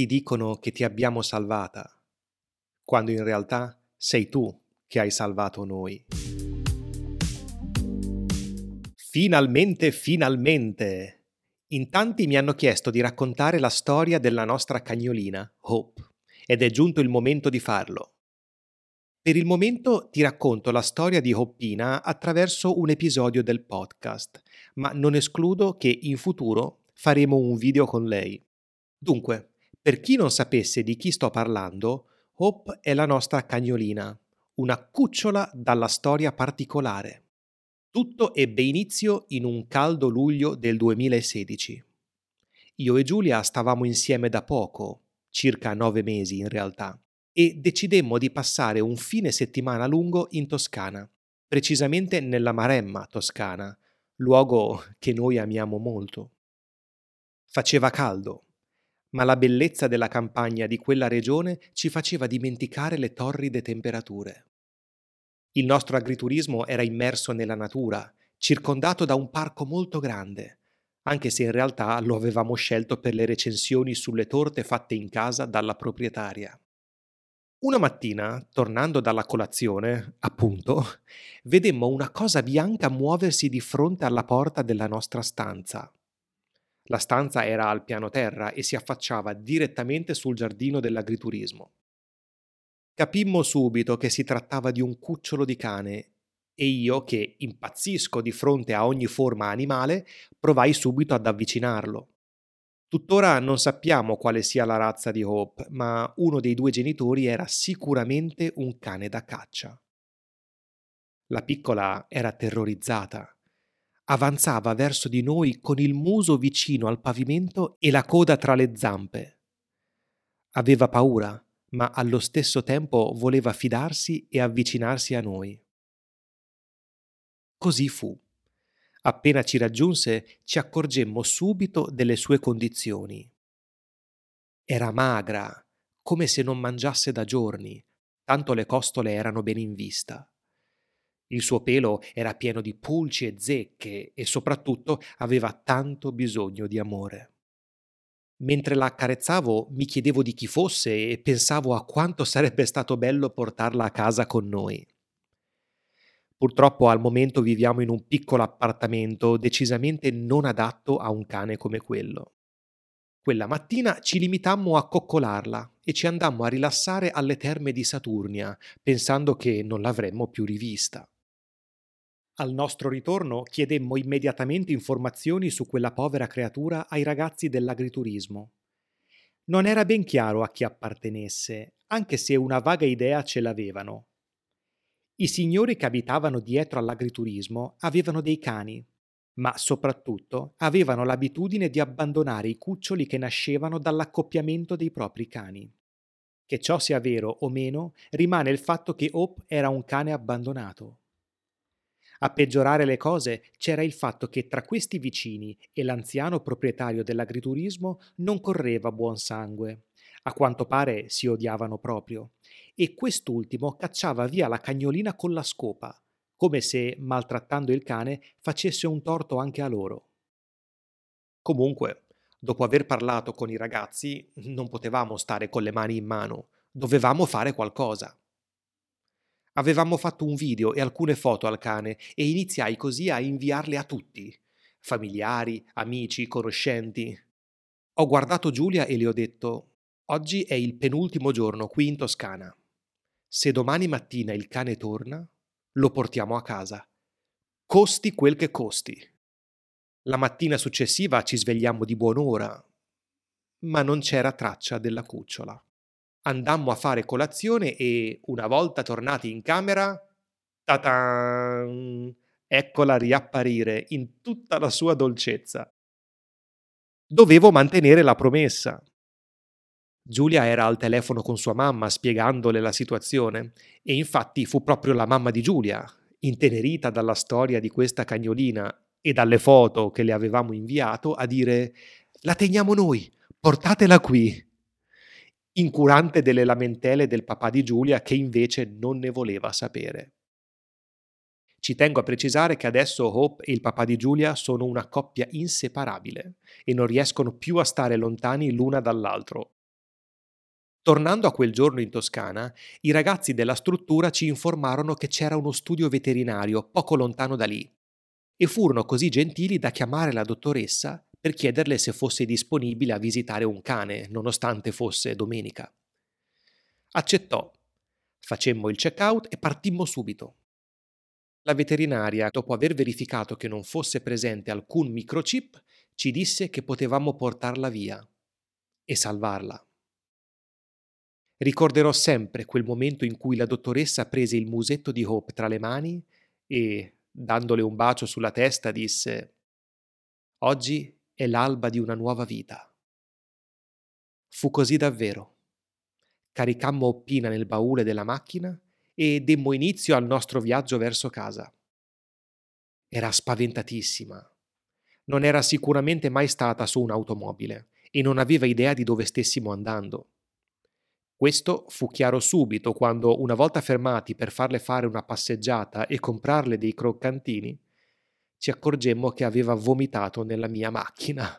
Tutti dicono che ti abbiamo salvata, quando in realtà sei tu che hai salvato noi. Finalmente, finalmente! In tanti mi hanno chiesto di raccontare la storia della nostra cagnolina, Hope, ed è giunto il momento di farlo. Per il momento ti racconto la storia di Hoppina attraverso un episodio del podcast, ma non escludo che in futuro faremo un video con lei. Dunque, per chi non sapesse di chi sto parlando, Hope è la nostra cagnolina, una cucciola dalla storia particolare. Tutto ebbe inizio in un caldo luglio del 2016. Io e Giulia stavamo insieme da poco, circa nove mesi in realtà, e decidemmo di passare un fine settimana lungo in Toscana, precisamente nella Maremma toscana, luogo che noi amiamo molto. Faceva caldo, ma la bellezza della campagna di quella regione ci faceva dimenticare le torride temperature. Il nostro agriturismo era immerso nella natura, circondato da un parco molto grande, anche se in realtà lo avevamo scelto per le recensioni sulle torte fatte in casa dalla proprietaria. Una mattina, tornando dalla colazione, appunto, vedemmo una cosa bianca muoversi di fronte alla porta della nostra stanza. La stanza era al piano terra e si affacciava direttamente sul giardino dell'agriturismo. Capimmo subito che si trattava di un cucciolo di cane e io, che impazzisco di fronte a ogni forma animale, provai subito ad avvicinarlo. Tuttora non sappiamo quale sia la razza di Hope, ma uno dei due genitori era sicuramente un cane da caccia. La piccola era terrorizzata avanzava verso di noi con il muso vicino al pavimento e la coda tra le zampe. Aveva paura, ma allo stesso tempo voleva fidarsi e avvicinarsi a noi. Così fu. Appena ci raggiunse ci accorgemmo subito delle sue condizioni. Era magra, come se non mangiasse da giorni, tanto le costole erano ben in vista. Il suo pelo era pieno di pulci e zecche e soprattutto aveva tanto bisogno di amore. Mentre la accarezzavo mi chiedevo di chi fosse e pensavo a quanto sarebbe stato bello portarla a casa con noi. Purtroppo al momento viviamo in un piccolo appartamento decisamente non adatto a un cane come quello. Quella mattina ci limitammo a coccolarla e ci andammo a rilassare alle terme di Saturnia, pensando che non l'avremmo più rivista. Al nostro ritorno chiedemmo immediatamente informazioni su quella povera creatura ai ragazzi dell'agriturismo. Non era ben chiaro a chi appartenesse, anche se una vaga idea ce l'avevano. I signori che abitavano dietro all'agriturismo avevano dei cani, ma soprattutto avevano l'abitudine di abbandonare i cuccioli che nascevano dall'accoppiamento dei propri cani. Che ciò sia vero o meno, rimane il fatto che Hope era un cane abbandonato. A peggiorare le cose c'era il fatto che tra questi vicini e l'anziano proprietario dell'agriturismo non correva buon sangue. A quanto pare si odiavano proprio. E quest'ultimo cacciava via la cagnolina con la scopa, come se, maltrattando il cane, facesse un torto anche a loro. Comunque, dopo aver parlato con i ragazzi, non potevamo stare con le mani in mano, dovevamo fare qualcosa. Avevamo fatto un video e alcune foto al cane e iniziai così a inviarle a tutti, familiari, amici, conoscenti. Ho guardato Giulia e le ho detto, oggi è il penultimo giorno qui in Toscana. Se domani mattina il cane torna, lo portiamo a casa. Costi quel che costi. La mattina successiva ci svegliamo di buon'ora, ma non c'era traccia della cucciola andammo a fare colazione e una volta tornati in camera, ta-tan, eccola riapparire in tutta la sua dolcezza. Dovevo mantenere la promessa. Giulia era al telefono con sua mamma spiegandole la situazione e infatti fu proprio la mamma di Giulia, intenerita dalla storia di questa cagnolina e dalle foto che le avevamo inviato, a dire La teniamo noi, portatela qui incurante delle lamentele del papà di Giulia che invece non ne voleva sapere. Ci tengo a precisare che adesso Hope e il papà di Giulia sono una coppia inseparabile e non riescono più a stare lontani l'una dall'altro. Tornando a quel giorno in Toscana, i ragazzi della struttura ci informarono che c'era uno studio veterinario poco lontano da lì e furono così gentili da chiamare la dottoressa per chiederle se fosse disponibile a visitare un cane, nonostante fosse domenica. Accettò. Facemmo il check-out e partimmo subito. La veterinaria, dopo aver verificato che non fosse presente alcun microchip, ci disse che potevamo portarla via e salvarla. Ricorderò sempre quel momento in cui la dottoressa prese il musetto di Hope tra le mani e, dandole un bacio sulla testa, disse Oggi è l'alba di una nuova vita. Fu così davvero. Caricammo Oppina nel baule della macchina e demmo inizio al nostro viaggio verso casa. Era spaventatissima. Non era sicuramente mai stata su un'automobile e non aveva idea di dove stessimo andando. Questo fu chiaro subito quando, una volta fermati per farle fare una passeggiata e comprarle dei croccantini, ci accorgemmo che aveva vomitato nella mia macchina.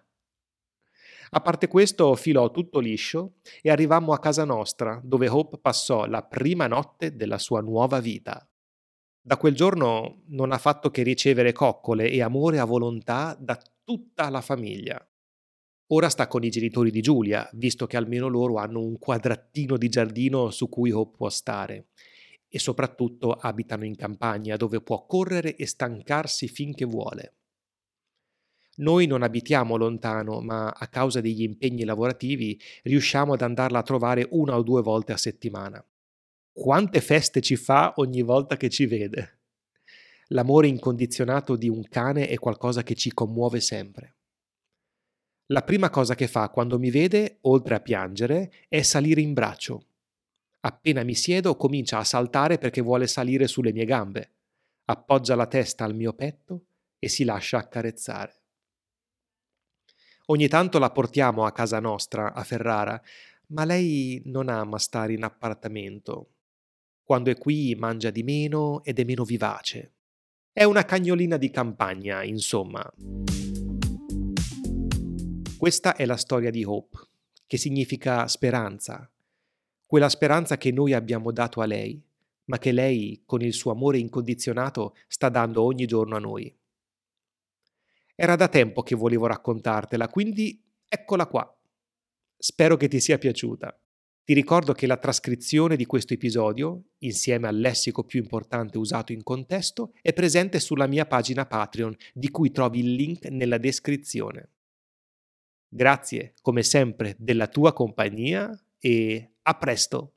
A parte questo, filò tutto liscio e arrivammo a casa nostra, dove Hope passò la prima notte della sua nuova vita. Da quel giorno non ha fatto che ricevere coccole e amore a volontà da tutta la famiglia. Ora sta con i genitori di Giulia, visto che almeno loro hanno un quadratino di giardino su cui Hope può stare. E soprattutto abitano in campagna, dove può correre e stancarsi finché vuole. Noi non abitiamo lontano, ma a causa degli impegni lavorativi riusciamo ad andarla a trovare una o due volte a settimana. Quante feste ci fa ogni volta che ci vede! L'amore incondizionato di un cane è qualcosa che ci commuove sempre. La prima cosa che fa quando mi vede, oltre a piangere, è salire in braccio. Appena mi siedo comincia a saltare perché vuole salire sulle mie gambe. Appoggia la testa al mio petto e si lascia accarezzare. Ogni tanto la portiamo a casa nostra, a Ferrara, ma lei non ama stare in appartamento. Quando è qui mangia di meno ed è meno vivace. È una cagnolina di campagna, insomma. Questa è la storia di Hope, che significa speranza, quella speranza che noi abbiamo dato a lei, ma che lei, con il suo amore incondizionato, sta dando ogni giorno a noi. Era da tempo che volevo raccontartela, quindi eccola qua. Spero che ti sia piaciuta. Ti ricordo che la trascrizione di questo episodio, insieme al lessico più importante usato in contesto, è presente sulla mia pagina Patreon, di cui trovi il link nella descrizione. Grazie, come sempre, della tua compagnia e a presto!